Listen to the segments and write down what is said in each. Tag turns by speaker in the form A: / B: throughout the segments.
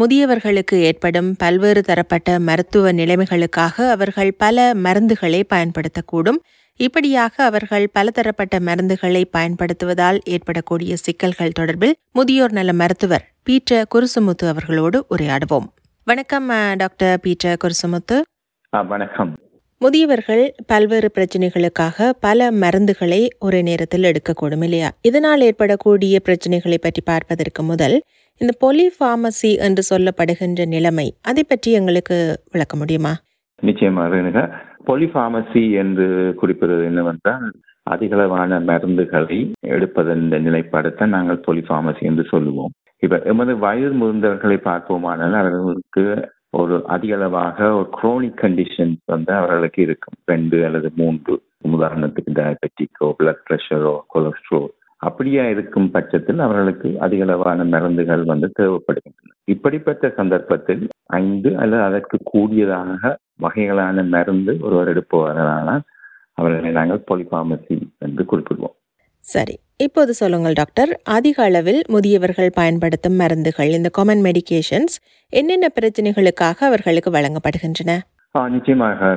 A: முதியவர்களுக்கு ஏற்படும் பல்வேறு தரப்பட்ட மருத்துவ நிலைமைகளுக்காக அவர்கள் பல மருந்துகளை பயன்படுத்தக்கூடும். இப்படியாக அவர்கள் பலதரப்பட்ட மருந்துகளை பயன்படுத்துவதால் ஏற்படக்கூடிய சிக்கல்கள் தொடர்பில் முதியோர் நல மருத்துவர் பீட்டர் குருசுமுத்து அவர்களோடு உரையாடுவோம். வணக்கம் டாக்டர் பீட்டர் குருசுமுத்து.
B: வணக்கம்.
A: முதியவர்கள் பல்வேறு பிரச்சனைகளுக்காக பல மருந்துகளை ஒரே நேரத்தில் எடுக்கக்கூடும் இல்லையா? இதனால் ஏற்படக்கூடிய பிரச்சனைகளை பற்றி பார்ப்பதற்கு முதல் இந்த பொலிஃபார்மசி என்று சொல்லப்படுகின்ற நிலைமை அதை பற்றி எங்களுக்கு விளக்க முடியுமா?
B: நிச்சயமாக எனக்கு பொலிஃபார்மசி என்று குறிப்பிடுவது என்னவென்றால் அதிகளவான மருந்துகளை எடுப்பதன் நிலைப்பாடுத்தான் நாங்கள் பொலிஃபார்மசி என்று சொல்லுவோம். இப்ப எமது வயது முதிர்ந்தவர்களை பார்ப்போமானால் அவர்களுக்கு ஒரு அதிகளவாக ஒரு குரோனிக் கண்டிஷன்ஸ் வந்து அவர்களுக்கு இருக்கும். ரெண்டு அல்லது மூன்று. உதாரணத்துக்கு டயபெட்டிக்கோ பிளட் ப்ரெஷரோ கொலஸ்ட்ரோல் அப்படியா இருக்கும் பட்சத்தில் அவர்களுக்கு அதிகளவான மருந்துகள் வந்து தேவைப்படுகின்றன. இப்படிப்பட்ட சந்தர்ப்பத்தில் ஐந்து அல்லது அதற்கு கூடியதாக வகைகளான மருந்து ஒருவர் எடுப்பவர்களானால் அவர்களை நாங்கள் பொலிஃபார்மசி என்று குறிப்பிடுவோம்.
A: சரி இப்போது சொல்லுங்கள் டாக்டர். அதிக அளவில் முதியவர்கள் பயன்படுத்தும் மருந்துகள் இந்த காமன் மெடிகேஷன்ஸ் என்னென்ன பிரச்சனைகளுக்காக அவர்களுக்கு வழங்கப்படுகின்றன?
B: நிச்சயமாக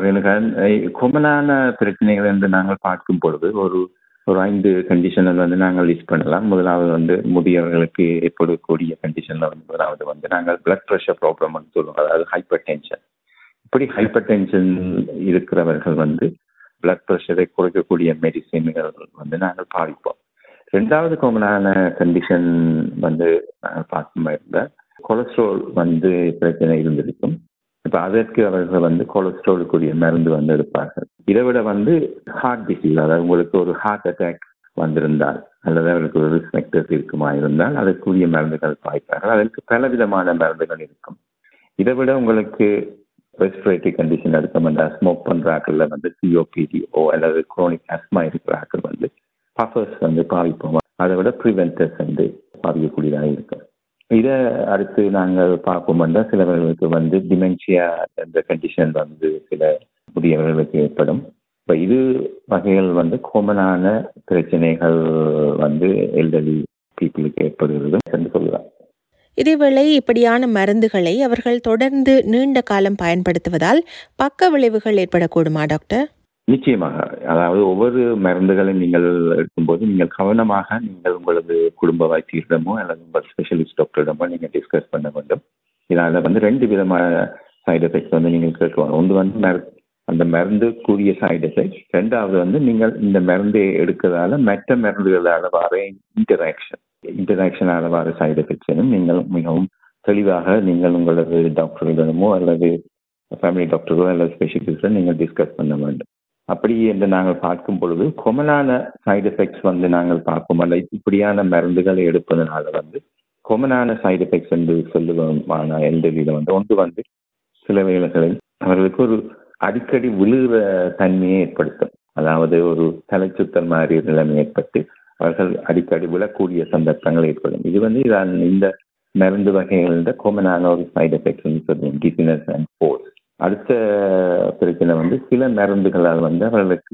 B: கொமனான பிரச்சனைகள் என்று நாங்கள் பார்க்கும் பொழுது ஒரு ஒரு ஐந்து கண்டிஷனில் வந்து நாங்கள் லிஸ்ட் பண்ணலாம். முதலாவது வந்து முதியவர்களுக்கு ஏற்படக்கூடிய கண்டிஷன்ல வந்து முதலாவது வந்து நாங்கள் பிளட் ப்ரெஷர் ப்ராப்ளம் சொல்லுவோம். அதாவது ஹைப்பர் டென்ஷன் இப்படி ஹைப்பர் டென்ஷன் இருக்கிறவர்கள் வந்து பிளட் ப்ரெஷரை குறைக்கக்கூடிய மெடிசின்கள் வந்து நாங்கள் பாவிப்போம் ரெண்டாவது காமனான கண்டிஷன் வந்து நாங்கள் பார்க்கும் இருந்தால் கொலஸ்ட்ரால் வந்து பிரச்சனை இருந்திருக்கும். இப்போ அதற்கு அவர்கள் வந்து கொலஸ்ட்ராலுக்குரிய மருந்து வந்து எடுப்பார்கள். இதை விட வந்து ஹார்ட் டிசீஸ் அதாவது உங்களுக்கு ஒரு ஹார்ட் அட்டாக் வந்திருந்தால் அல்லது அவர்களுக்கு ஒரு ரிஸ்பெக்டர்ஸ் இருக்குமா இருந்தால் அதற்குரிய மருந்துகள் பாய்ப்பார்கள் அதற்கு பல விதமான மருந்துகள் இருக்கும். இதை விட உங்களுக்கு ரெஸ்பிரேட்டரி கண்டிஷன் எடுக்கமெண்டா ஸ்மோக் பண்ணுறாக்களில் வந்து சிஓபிடிஓ அல்லது குரோனிக் அஸ்மா இருக்கிறாக்கள் வந்து பஃபர்ஸ் வந்து பாவிப்போம் அதை விட ப்ரிவென்டர்ஸ் வந்து பாவிக்கக்கூடியதாக இருக்கும். இதை அடுத்து நாங்கள் பார்ப்போம்னா சிலவர்களுக்கு வந்து டிமென்ஷியா என்ற கண்டிஷன் வந்து சில புதியவர்களுக்கு ஏற்படும். இப்போ இது வகைகள் வந்து கோமனான பிரச்சனைகள் வந்து எல்டர்லி பீப்புளுக்கு ஏற்படுகிறது என்று சொல்லலாம்.
A: இதேவேளை இப்படியான மருந்துகளை அவர்கள் தொடர்ந்து நீண்ட காலம் பயன்படுத்துவதால் பக்க விளைவுகள் ஏற்படக்கூடுமா டாக்டர்?
B: நிச்சயமாக. அதாவது ஒவ்வொரு மருந்துகளை நீங்கள் எடுக்கும்போது நீங்கள் கவனமாக நீங்கள் உங்களது குடும்ப வைத்தியரிடமோ அல்லது உங்கள் ஸ்பெஷலிஸ்ட் டாக்டரிடமோ நீங்கள் டிஸ்கஸ் பண்ண வேண்டும். இதனால் வந்து ரெண்டு விதமான சைடு எஃபெக்ட்ஸ் வந்து நீங்கள் கேட்கணும் ஒன்று வந்து மரு- அந்த மருந்து கூடிய சைடு எஃபெக்ட் ரெண்டாவது வந்து நீங்கள் இந்த மருந்தை எடுக்கிறதால மற்ற மருந்துகளால் வர இன்டராக்ஷன் இன்டராக்ஷனால வர சைடு எஃபெக்ட்ஸையும் நீங்கள் மிகவும் தெளிவாக நீங்கள் உங்களது டாக்டர்களிடமோ அல்லது ஃபேமிலி டாக்டரோ அல்லது ஸ்பெஷலிஸ்டோ நீங்கள் டிஸ்கஸ் பண்ண வேண்டும். அப்படி என்று நாங்கள் பார்க்கும் பொழுது கொமனான சைடு எஃபெக்ட்ஸ் வந்து நாங்கள் பார்க்கும் அல்ல இப்படியான மருந்துகளை எடுப்பதனால வந்து கொமனான சைடு எஃபெக்ட்ஸ் என்று சொல்லுவோமான விதம் வந்து ஒன்று வந்து சில வேலைகளில் அவர்களுக்கு ஒரு அடிக்கடி விழுகிற தன்மையை ஏற்படுத்தும். அதாவது ஒரு தலைச்சுத்தல் மாதிரி நிலைமை ஏற்பட்டு அவர்கள் அடிக்கடி விழக்கூடிய சந்தர்ப்பங்கள் ஏற்படும். இது வந்து இதான் இந்த மருந்து வகைகளில் கொமனான ஒரு சைடு எஃபெக்ட்ஸ் சொல்லுவோம் டிசினஸ் அண்ட் ஃபோர்ஸ் அடுத்த பிரச்சனை வந்து சில நரம்புகளால் வந்து அவர்களுக்கு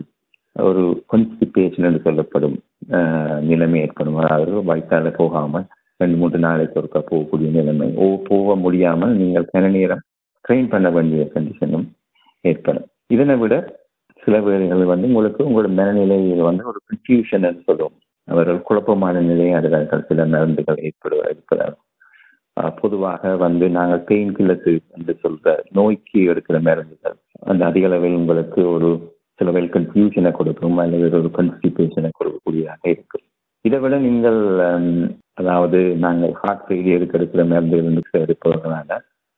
B: ஒரு கொன்ஸ்டிபேஷன் என்று சொல்லப்படும் நிலைமை ஏற்படும். அதாவது வயிற்றால போகாமல் ரெண்டு மூன்று நாளைக்கு ஒருக்கா போகக்கூடிய நிலைமை. ஓ போக முடியாமல் நீங்கள் கன நேரம் ட்ரெயின் பண்ண வேண்டிய கண்டிஷனும் ஏற்படும். இதனை விட சில வேலைகள் வந்து உங்களுக்கு உங்களோட மனநிலையில் வந்து ஒரு கன்ஃபியூஷன் என்று சொல்லுவோம். அவர்கள் குழப்பமான நிலையை அடைகிறார்கள் சில மருந்துகள் ஏற்படுவார் இருக்கிறார் பொதுவாக வந்து நாங்கள் பெயின் கில்லர்ஸ் என்று சொல்ற நோய்க்கு எடுக்கிற மருந்துகள். அந்த அதிக அளவில் உங்களுக்கு ஒரு சில வேல் கன்ஃபியூஷனை கொடுக்கும் அல்லது ஒரு கன்ஸ்டிபேஷனை கொடுக்கக்கூடியதாக இருக்கும். இதை விட நீங்கள் அதாவது நாங்கள் ஹார்ட் ஃபெயிலியருக்கு எடுக்கிற மருந்துகள் வந்து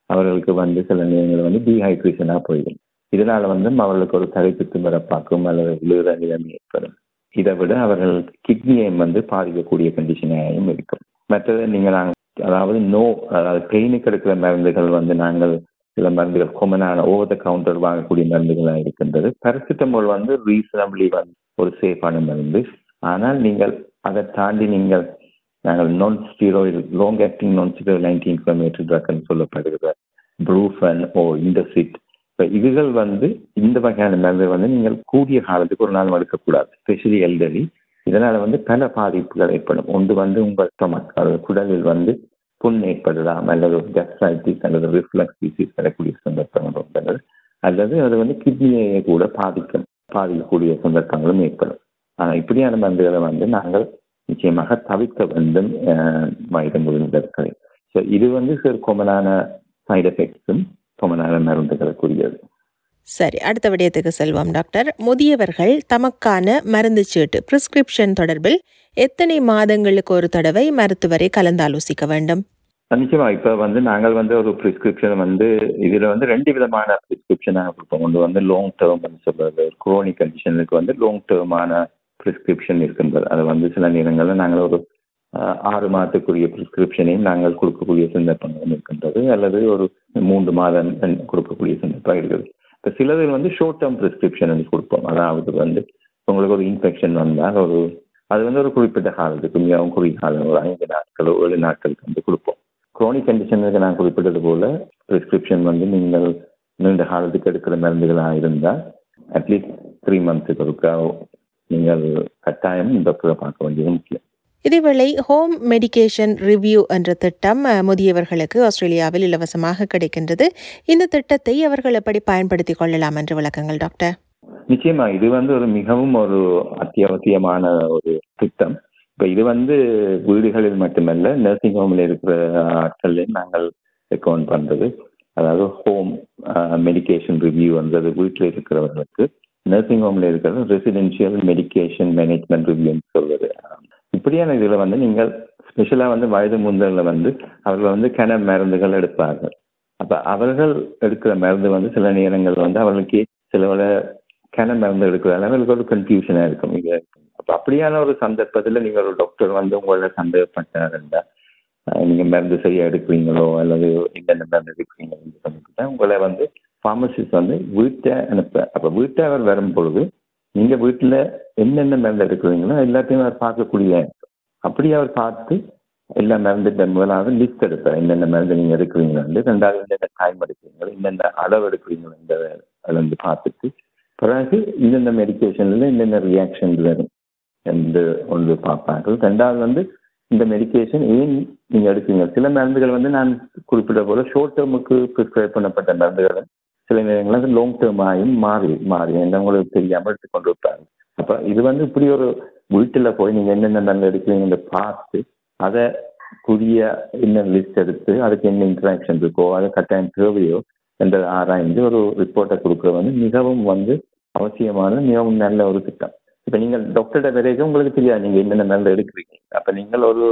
B: அவர்களுக்கு வந்து சில நேரங்கள் வந்து டீஹைட்ரேஷனாக போயிடும் இதனால வந்து அவர்களுக்கு ஒரு தலைப்பு திமிரப்பாக்கும் அல்லது விழுகிற நிலைமை ஏற்படும். இதை விட அவர்கள் கிட்னியை வந்து பாதிக்கக்கூடிய கண்டிஷனாகவும் இருக்கும். மற்றது நீங்கள் நாங்கள் அதாவது நோ அதாவது பெயினுக்கு எடுக்கிற மருந்துகள் வந்து நாங்கள் சில மருந்துகள் கொமனான ஓவர் த கவுண்டர் வாங்கக்கூடிய மருந்துகளாக இருக்கின்றது. பேரசிட்டமால் வந்து ரீசனபிளி வந்து ஒரு சேஃபான மருந்து. ஆனால் நீங்கள் அதை தாண்டி நீங்கள் நாங்கள் நான் ஸ்டீரோயில் லாங் ஆக்டிங் நான் ஸ்டீரோயில் நைன்டீன் கிலோமீட்டர் ட்ரக்னு சொல்லப்படுகிற ப்ரூஃபன் ஓ இண்டசிட் இப்போ இதுகள் வந்து இந்த வகையான மருந்து வந்து நீங்கள் கூடிய காலத்துக்கு ஒரு நாள் எடுக்கக்கூடாது. ஸ்பெஷலி எல்டரி இதனால வந்து பல பாதிப்புகள் ஏற்படும். ஒன்று வந்து உங்கள் ஸ்டொமக் அதாவது குடலில் வந்து புண் ஏற்படலாம் அல்லது கஸ்ட்ரைட்டிஸ் அல்லது ரிஃப்ளக்ஸ் டிசீஸ் வரக்கூடிய சந்தர்ப்பங்கள் உண்டு அல்லது அது வந்து கிட்னியை கூட பாதிக்கும் பாதிக்கக்கூடிய சந்தர்ப்பங்களும் ஏற்படும். ஆனால் இப்படியான மருந்துகளை வந்து நாங்கள் நிச்சயமாக தவிர்க்க வேண்டும் வயது முடிந்தவர்களை ஸோ இது வந்து சிறு கொமனான சைடு எஃபெக்ட்ஸும் கொமனான மருந்துகளுக்குரியது.
A: சரி அடுத்த விடயத்துக்கு செல்வோம் டாக்டர். முதியவர்கள் தமக்கான மருந்து சீட்டு பிரிஸ்கிரிப்ஷன் தொடர்பில் எத்தனை மாதங்களுக்கு ஒரு தடவை மருத்துவரை கலந்தாலோசிக்க வேண்டும்?
B: நிச்சயமா இப்ப வந்து நாங்கள் வந்து ஒரு பிரிஸ்கிரிப்ஷன் வந்து இதுல வந்து ரெண்டு விதமான பிரிஸ்கிரிப்ஷனாக கொடுப்போம். ஒன்று வந்து லாங் டேர்ம் சொல்றது குரோனிக் கண்டிஷனுக்கு வந்து லாங் டேர்மான பிரிஸ்கிரிப்ஷன் இருக்கின்றது. அது வந்து சில நேரங்களில் நாங்கள் ஒரு ஆறு மாதத்துக்குரிய பிரிஸ்கிரிப்ஷனையும் நாங்கள் கொடுக்கக்கூடிய சந்தர்ப்பங்களும் இருக்கின்றது. அல்லது ஒரு மூன்று மாதம் கொடுக்கக்கூடிய சந்தர்ப்பம் இருக்குது. இப்போ சிலது வந்து ஷோர்ட் டேர்ம் வந்து கொடுப்போம். அதாவது வந்து உங்களுக்கு ஒரு இன்ஃபெக்ஷன் வந்தால் ஒரு அது வந்து ஒரு குறிப்பிட்ட காலத்துக்கு மிகவும் குறுகிய காலம் ஒரு ஐந்து நாட்களோ ஏழு நாட்களுக்கு வந்து கொடுப்போம். குரோனிக் கண்டிஷனுக்கு நான் குறிப்பிட்டது போல ப்ரிஸ்கிரிப்ஷன் வந்து நீங்கள் நீண்ட காலத்துக்கு எடுக்கிற மருந்துகளாக இருந்தால் அட்லீஸ்ட் த்ரீ மந்த்ஸுக்கு ஒருக்கா நீங்கள் கட்டாயம் டாக்டரை பார்க்க வேண்டியது முக்கியம்.
A: இதேவேளை ஹோம் மெடிகேஷன் ரிவ்யூ என்ற திட்டம் முதியவர்களுக்கு ஆஸ்திரேலியாவில் இலவசமாக கிடைக்கின்றது. இந்த திட்டத்தை அவர்கள் எப்படி பயன்படுத்திக் கொள்ளலாம் என்று விளக்கங்கள் டாக்டர்?
B: நிச்சயமா இது வந்து ஒரு மிகவும் ஒரு அத்தியாவசியமான ஒரு திட்டம். இப்ப இது வந்து வீடுகளில் மட்டுமல்ல நர்சிங் ஹோம்ல இருக்கிற ஆட்கள்லையும் நாங்கள் ரெக்கமெண்ட் பண்றது. அதாவது ஹோம் மெடிக்கேஷன் ரிவ்யூ வந்தது வீட்டில் இருக்கிறவர்களுக்கு. நர்சிங் ஹோம்ல இருக்கிறது ரெசிடென்ஷியல் மெடிக்கேஷன் மேனேஜ்மெண்ட் ரிவ்யூன்னு சொல்வது. இப்படியான இதில் வந்து நீங்கள் ஸ்பெஷலாக வந்து வயது முந்தரில் வந்து அவர்கள் வந்து கன மருந்துகள் எடுப்பார்கள். அப்போ அவர்கள் எடுக்கிற மருந்து வந்து சில நேரங்கள் வந்து அவர்களுக்கு சில கன மருந்து எடுக்கிறதால அவர்களுக்கு ஒரு கன்ஃபியூஷனாக இருக்கும். இது அப்போ அப்படியான ஒரு சந்தர்ப்பத்தில் நீங்கள் ஒரு டாக்டர் வந்து உங்களோட சந்தேகப்பட்டார் இருந்தால் நீங்கள் மருந்து சரியாக எடுக்கிறீங்களோ அல்லது என்னென்ன மருந்து எடுக்கிறீங்களோ சொல்லிட்டு உங்களை வந்து ஃபார்மசிஸ்ட் வந்து வீட்டை அனுப்ப அப்போ வீட்டை அவர் வரும் பொழுது நீங்க வீட்டுல என்னென்ன மருந்து எடுக்கிறீங்களோ எல்லாத்தையும் அவர் பார்க்கக்கூடிய அப்படி அவர் பார்த்து எல்லா மருந்து முதலாவது லிஸ்ட் எடுப்பார். என்னென்ன மருந்து நீங்க எடுக்கிறீங்களா ரெண்டாவது என்னென்ன டைம் எடுக்கிறீங்களோ என்னென்ன அளவு எடுக்கிறீங்களோ இந்த வந்து பார்த்துட்டு பிறகு இந்தந்த மெடிக்கேஷன்ல என்னென்ன ரியாக்ஷன் வரும் என்று ஒன்று பார்ப்பார்கள். ரெண்டாவது வந்து இந்த மெடிக்கேஷன் ஏன் நீங்க எடுக்கிறீங்க? சில மருந்துகள் வந்து நான் குறிப்பிட்ட போல ஷோர்ட் டேர்முக்கு ப்ரிஸ்கிரைப் பண்ணப்பட்ட மருந்துகளை சில நேரங்களில் லாங் டேர்ம் ஆகியும் மாறி மாறி உங்களுக்கு தெரியாமல் எடுத்துக்கொண்டு இருப்பாங்க அப்ப இது வந்து இப்படி ஒரு வீட்டில் போய் நீங்க என்னென்ன நல்ல எடுக்கிறீங்க பார்த்து அதை புதிய என்ன லிஸ்ட் எடுத்து அதுக்கு என்ன இன்ட்ராக்ஷன் இருக்கோ அது கட்டாயம் தேவையோ என்ற ஆராய்ந்து ஒரு ரிப்போர்ட்டை கொடுக்குறது வந்து மிகவும் வந்து அவசியமான மிகவும் நல்ல ஒரு திட்டம். இப்போ நீங்கள் டாக்டர்கிட்ட வரைக்கும் உங்களுக்கு தெரியாது நீங்க என்னென்ன நல்ல எடுக்கிறீங்க. அப்போ நீங்கள் ஒரு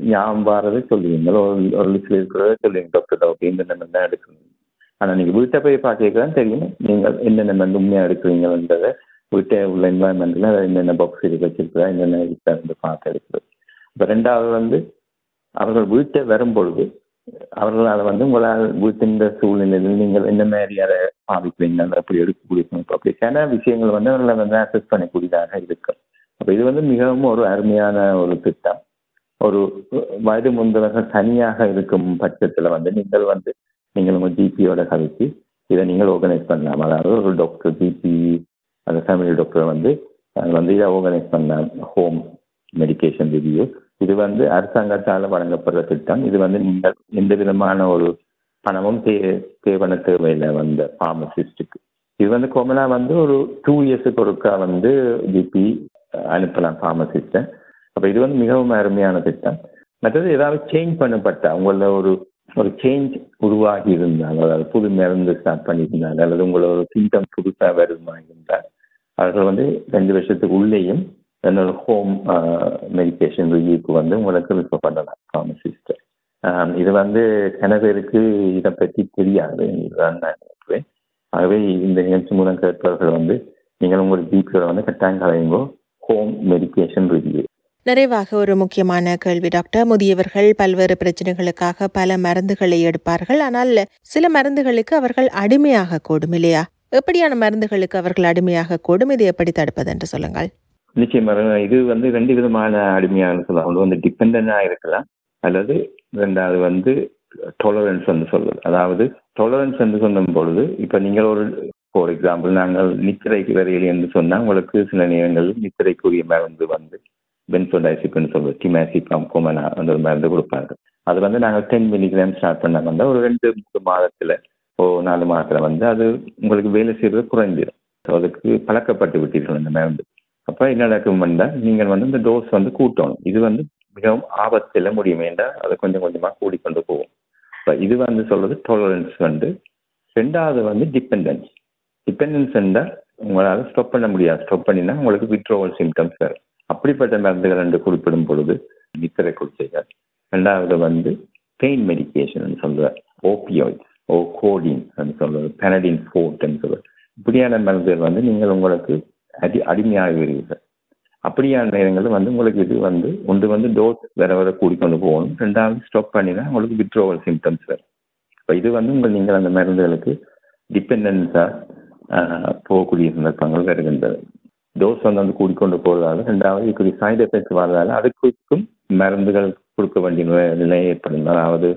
B: ஞாபகம் வாரதை சொல்லுவீங்க ஒரு ஒரு லிஸ்ட்ல இருக்கிறத சொல்லுவீங்க டாக்டர் ஓகே என்னென்ன நல்லா எடுக்கணும் ஆனால் நீங்கள் வீட்டை போய் பார்க்கலாம் தெரியும். நீங்கள் என்னென்ன மருந்து உண்மையாக எடுக்கிறீங்கன்றதை வீட்டை உள்ள என்வாயன்மெண்ட்டில் என்னென்ன பாக்ஸ் இருக்கு வச்சிருக்கிறா என்னென்ன இருந்து பார்த்து எடுக்கிறது. இப்போ ரெண்டாவது வந்து அவர்கள் வீட்டை வரும்பொழுது அவர்களால் வந்து உங்களால் வீட்டின் சூழ்நிலையில் நீங்கள் என்ன மாதிரி அதை பாவிக்கிறீங்க அப்படி எடுக்கக்கூடிய அப்படி சில விஷயங்கள் வந்து அவர்களை வந்து அசஸ் பண்ணக்கூடியதாக இருக்கும். அப்போ இது வந்து மிகவும் ஒரு அருமையான ஒரு திட்டம். ஒரு வயது முந்தவர்கள் தனியாக இருக்கும் பட்சத்தில் வந்து நீங்கள் வந்து நீங்கள் உங்கள் ஜிபியோட கதைக்கு இதை நீங்கள் ஆர்கனைஸ் பண்ணலாம். அதாவது ஒரு டாக்டர் ஜிபி அந்த ஃபேமிலி டாக்டர் வந்து வந்து இதை ஆர்கனைஸ் பண்ணலாம் ஹோம் மெடிக்கேஷன் ரிவ்யூ இது வந்து அரசாங்கத்தால் வழங்கப்படுற திட்டம். இது வந்து நீங்கள் எந்த விதமான ஒரு பணமும் தே தேவன தேவையில்லை வந்த ஃபார்மசிஸ்டுக்கு இது வந்து கோமலா வந்து ஒரு டூ இயர்ஸுக்கு ஒருக்கா வந்து ஜிபி அனுப்பலாம் ஃபார்மசிஸ்ட்டை அப்போ இது வந்து மிகவும் அருமையான திட்டம். மற்றது ஏதாவது சேஞ்ச் பண்ணப்பட்ட உங்கள ஒரு ஒரு சேஞ்ச் உருவாகி இருந்தால் அதாவது புது மருந்து ஸ்டார்ட் பண்ணியிருந்தால் அல்லது உங்களோட ஒரு சிம்டம் புதுசாக வருமா இருந்தால் அவர்கள் வந்து ரெண்டு வருஷத்துக்கு உள்ளேயும் என்னோட ஹோம் மெடிக்கேஷன் ரிவியூக்கு வந்து உங்களுக்கு ரிஃபர் பண்ணலாம் ஃபார்மசிஸ்டர் இது வந்து சில பேருக்கு இதை பற்றி தெரியாது இதுதான் நான் நினைக்கிறேன். ஆகவே இந்த நிகழ்ச்சி மூலம் கேட்பவர்கள் வந்து நீங்கள் உங்கள் ஜிபியோட வந்து கட்டாயம் கலையுங்கோ ஹோம் மெடிக்கேஷன் ரிவ்யூ
A: நிறைவாக ஒரு முக்கியமான கேள்வி டாக்டர். முதியவர்கள் பல்வேறு பிரச்சனைகளுக்காக பல மருந்துகளை எடுப்பார்கள். ஆனால் சில மருந்துகளுக்கு அவர்கள் அடிமையாக கூடும் இல்லையா? எப்படியான மருந்துகளுக்கு அவர்கள் அடிமையாக கூடும்? இதை எப்படி தடுப்பது என்று சொல்லுங்கள்.
B: நிச்சயமாக இது வந்து ரெண்டு விதமான அடிமையாக சொல்லலாம். ஒன்று வந்து டிபெண்டா இருக்கலாம். அல்லது ரெண்டாவது வந்து டொலரன்ஸ் வந்து சொல்வது. அதாவது டொலரன்ஸ் என்று சொல்லும் பொழுது இப்போ நீங்கள் ஒரு ஃபார் எக்ஸாம்பிள் நாங்கள் நித்திரைக்கு வரையில் என்று சொன்னால் உங்களுக்கு சில நேரங்களில் நித்திரைக்குரிய மருந்து வந்து பென்சோடைசிப்னு சொல்வது டிமேசிபாம் கோமனா அந்த ஒரு மருந்து கொடுப்பாங்க. அது வந்து நாங்கள் டென் மில்லிகிராம் ஸ்டார்ட் பண்ணாங்க வந்து ஒரு ரெண்டு மூணு மாதத்தில் ஓ நாலு மாதத்தில் வந்து அது உங்களுக்கு வேலை செய்கிறது குறைஞ்சிடும் ஸோ அதுக்கு பழக்கப்பட்டு விட்டீர்கள் அந்த மருந்து. அப்போ என்ன நடக்கும்னா நீங்கள் வந்து இந்த டோஸ் வந்து கூட்டணும். இது வந்து மிகவும் ஆபத்தில் முடியும் என்றால் அது கொஞ்சம் கொஞ்சமாக கூடிக்கொண்டு போகும். இப்போ இது வந்து சொல்றது டாலரன்ஸ் வந்து. ரெண்டாவது வந்து டிபெண்டன்ஸ் டிபெண்டன்ஸ் என்றால் உங்களால் ஸ்டாப் பண்ண முடியாது. ஸ்டாப் பண்ணினா உங்களுக்கு விட்ரோவல் சிம்டம்ஸ் வரும். அப்படிப்பட்ட மருந்துகள் என்று குறிப்பிடும் பொழுது நித்திரை குடிசைகள். ரெண்டாவது வந்து பெயின் மெடிக்கேஷன் சொல்ற ஓபியோய்ட் ஓ கோடின் சொல்லுவது பெனடின் ஃபோர்ட்னு சொல்லுவது இப்படியான மருந்துகள் வந்து நீங்கள் உங்களுக்கு அடி அடிமையாகுவீர்கள் அப்படியான நேரங்களில் வந்து உங்களுக்கு இது வந்து ஒன்று வந்து டோஸ் வர வர கூடிக்கொண்டு போகணும். ரெண்டாவது ஸ்டாப் பண்ணினா உங்களுக்கு விட்ரோவல் சிம்டம்ஸ் வரும். இப்போ இது வந்து உங்கள் நீங்கள் அந்த மருந்துகளுக்கு டிபெண்டன்ஸாக போகக்கூடிய சந்தர்ப்பங்கள் வருகின்றது டோஸ் வந்து வந்து கூடிக்கொண்டு போகிறதால ரெண்டாவது இப்படி சைடு எஃபெக்ட் வர்றதால அதுக்கும் மருந்துகள் கொடுக்க வேண்டிய நிலை- ஏற்படும் அதாவது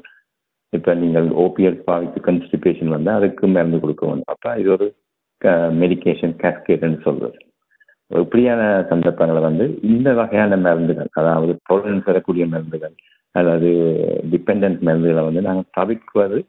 B: இப்போ நீங்கள் ஓபிஎஸ் பாவித்து கன்ஸ்டிபேஷன் வந்தால் அதுக்கு மருந்து கொடுக்க வேண்டும் அப்போ இது ஒரு மெடிகேஷன் கேஸ்கேட்னு சொல்வது. இப்படியான சந்தர்ப்பங்களை வந்து இந்த வகையான மருந்துகள் அதாவது டோலரன்ஸ் வரக்கூடிய மருந்துகள் அல்லது டிபெண்டன்ட் மருந்துகளை வந்து நாங்கள் தவிர்க்குவது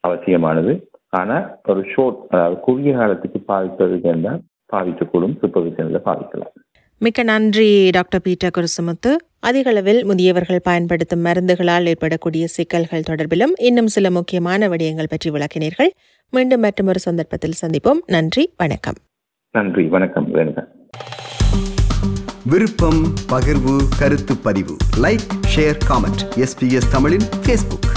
B: அவசியமானது. ஆனால் ஒரு ஷோர்ட் அதாவது குறுகிய காலத்துக்கு பாதிப்பதுக்கு இருந்தால் பாவிக்கக்கூடும் சூப்பர்விஷனில் பாவிக்கலாம்.
A: மிக்க நன்றி டாக்டர் பீட்டர் குருசுமுத்து. அதிக அளவில் முதியவர்கள் பயன்படுத்தும் மருந்துகளால் ஏற்படக்கூடிய சிக்கல்கள் தொடர்பிலும் இன்னும் சில முக்கியமான விடயங்கள் பற்றி விளக்கினீர்கள். மீண்டும் மற்றொரு சந்தர்ப்பத்தில் சந்திப்போம். நன்றி வணக்கம்.
B: நன்றி வணக்கம்
C: விருப்பம் பகிர்வு கருத்து பதிவு. Like share comment. எஸ்பிஎஸ் தமிழின் ஃபேஸ்புக்